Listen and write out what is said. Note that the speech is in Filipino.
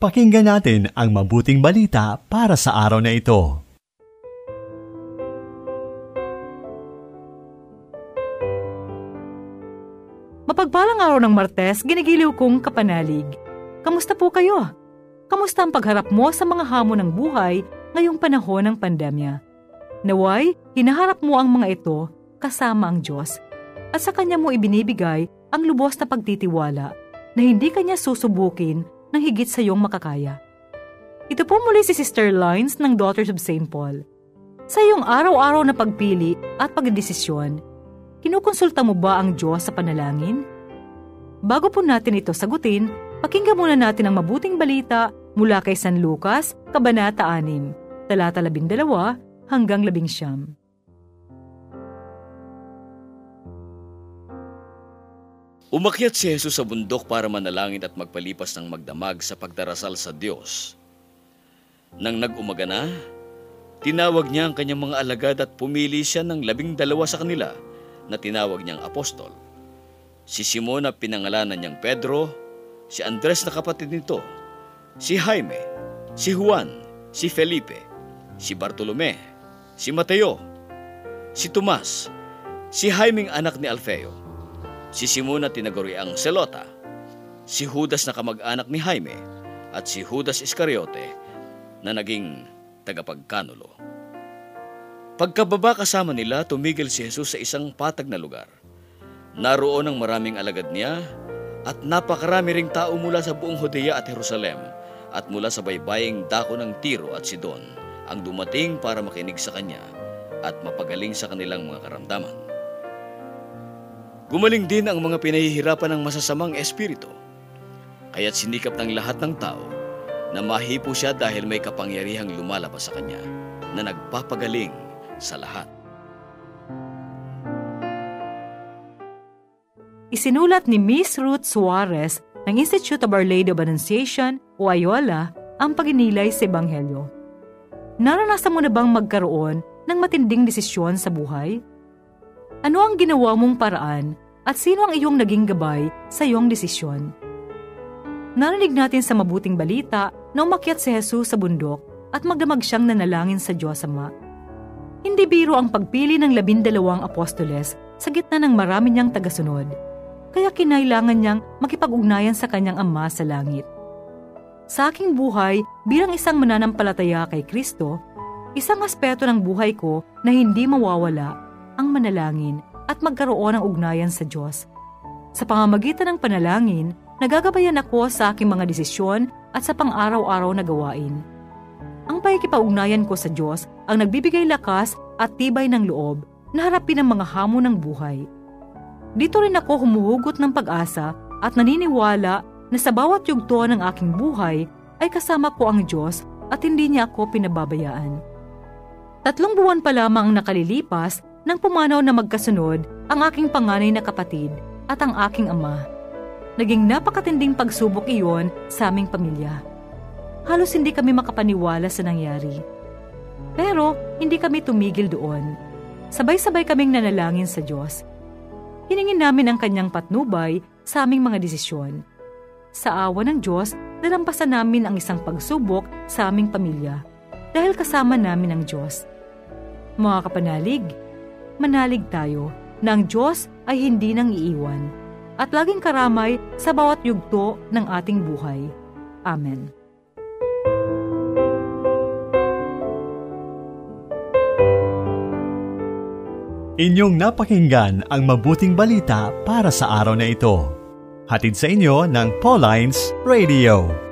Pakinggan natin ang mabuting balita para sa araw na ito. Mapagpalang araw ng Martes, ginigiliw kong kapanalig. Kamusta po kayo? Kamusta ang pagharap mo sa mga hamon ng buhay ngayong panahon ng pandemya? Naway, hinaharap mo ang mga ito kasama ang Diyos at sa Kanya mo ibinibigay ang lubos na pagtitiwala na hindi Kanya susubukin ng higit sa iyong makakaya. Ito po muli si Sister Lines ng Daughters of St. Paul. Sa iyong araw-araw na pagpili at pagdesisyon, kinukonsulta mo ba ang Diyos sa panalangin? Bago po natin ito sagutin, pakinggan muna natin ang mabuting balita mula kay San Lucas, Kabanata 6, talata 12 hanggang 11. Umakyat si Jesus sa bundok para manalangin at magpalipas ng magdamag sa pagdarasal sa Diyos. Nang nag-umaga na, tinawag niya ang kanyang mga alagad at pumili siya ng labing dalawa sa kanila na tinawag niyang apostol. Si Simon na pinangalanan niyang Pedro, si Andres na kapatid nito, si Jaime, si Juan, si Felipe, si Bartolome, si Mateo, si Tomas, si Jaimeng anak ni Alfeo, si Simon na tinaguriang Selota, si Judas na kamag-anak ni Jaime, at si Judas Iscariote na naging tagapagkanulo. Pagkababa kasama nila, tumigil si Jesus sa isang patag na lugar. Naroon ang maraming alagad niya at napakarami ring tao mula sa buong Hodea at Jerusalem at mula sa baybaying dako ng Tiro at Sidon ang dumating para makinig sa kanya at mapagaling sa kanilang mga karamdaman. Gumaling din ang mga pinahihirapan ng masasamang espiritu. Kaya't sinikap ng lahat ng tao na mahipo siya dahil may kapangyarihang lumalabas sa kanya na nagpapagaling sa lahat. Isinulat ni Miss Ruth Suarez ng Institute of Our Lady of Annunciation o Ayola ang paginilay sa Ebanghelyo. Naranasan mo na bang magkaroon ng matinding desisyon sa buhay? Ano ang ginawa mong paraan at sino ang iyong naging gabay sa iyong desisyon? Narinig natin sa mabuting balita na umakyat si Jesus sa bundok at magdamag siyang nanalangin sa Diyos Ama. Hindi biro ang pagpili ng labindalawang apostoles sa gitna ng marami niyang tagasunod, kaya kinailangan niyang makipag-ugnayan sa kanyang Ama sa langit. Sa aking buhay bilang isang mananampalataya kay Kristo, isang aspeto ng buhay ko na hindi mawawala ang manalangin at magkaroon ng ugnayan sa Diyos. Sa pamamagitan ng panalangin, nagagabayan ako sa aking mga desisyon at sa pang-araw-araw na gawain. Ang pakikipag-ugnayan ko sa Diyos ang nagbibigay lakas at tibay ng loob na harapin ang mga hamon ng buhay. Dito rin ako humuhugot ng pag-asa at naniniwala na sa bawat yugto ng aking buhay ay kasama ko ang Diyos at hindi niya ako pinababayaan. Tatlong buwan pa lamang ang nakalilipas nang pumanaw na magkasunod ang aking panganay na kapatid at ang aking ama. Naging napakatinding pagsubok iyon sa aming pamilya halos hindi kami makapaniwala sa nangyari. Pero hindi kami tumigil doon. Sabay-sabay kaming nanalangin sa Diyos. Hiningin namin ang kanyang patnubay sa aming mga desisyon. Sa awa ng Diyos, nalampasan namin ang isang pagsubok sa aming pamilya dahil kasama namin ang Diyos. Mga kapanalig, manalig tayo na ang Diyos ay hindi nang iiwan at laging karamay sa bawat yugto ng ating buhay. Amen. Inyong napakinggan ang mabuting balita para sa araw na ito. Hatid sa inyo ng Pauline's Radio.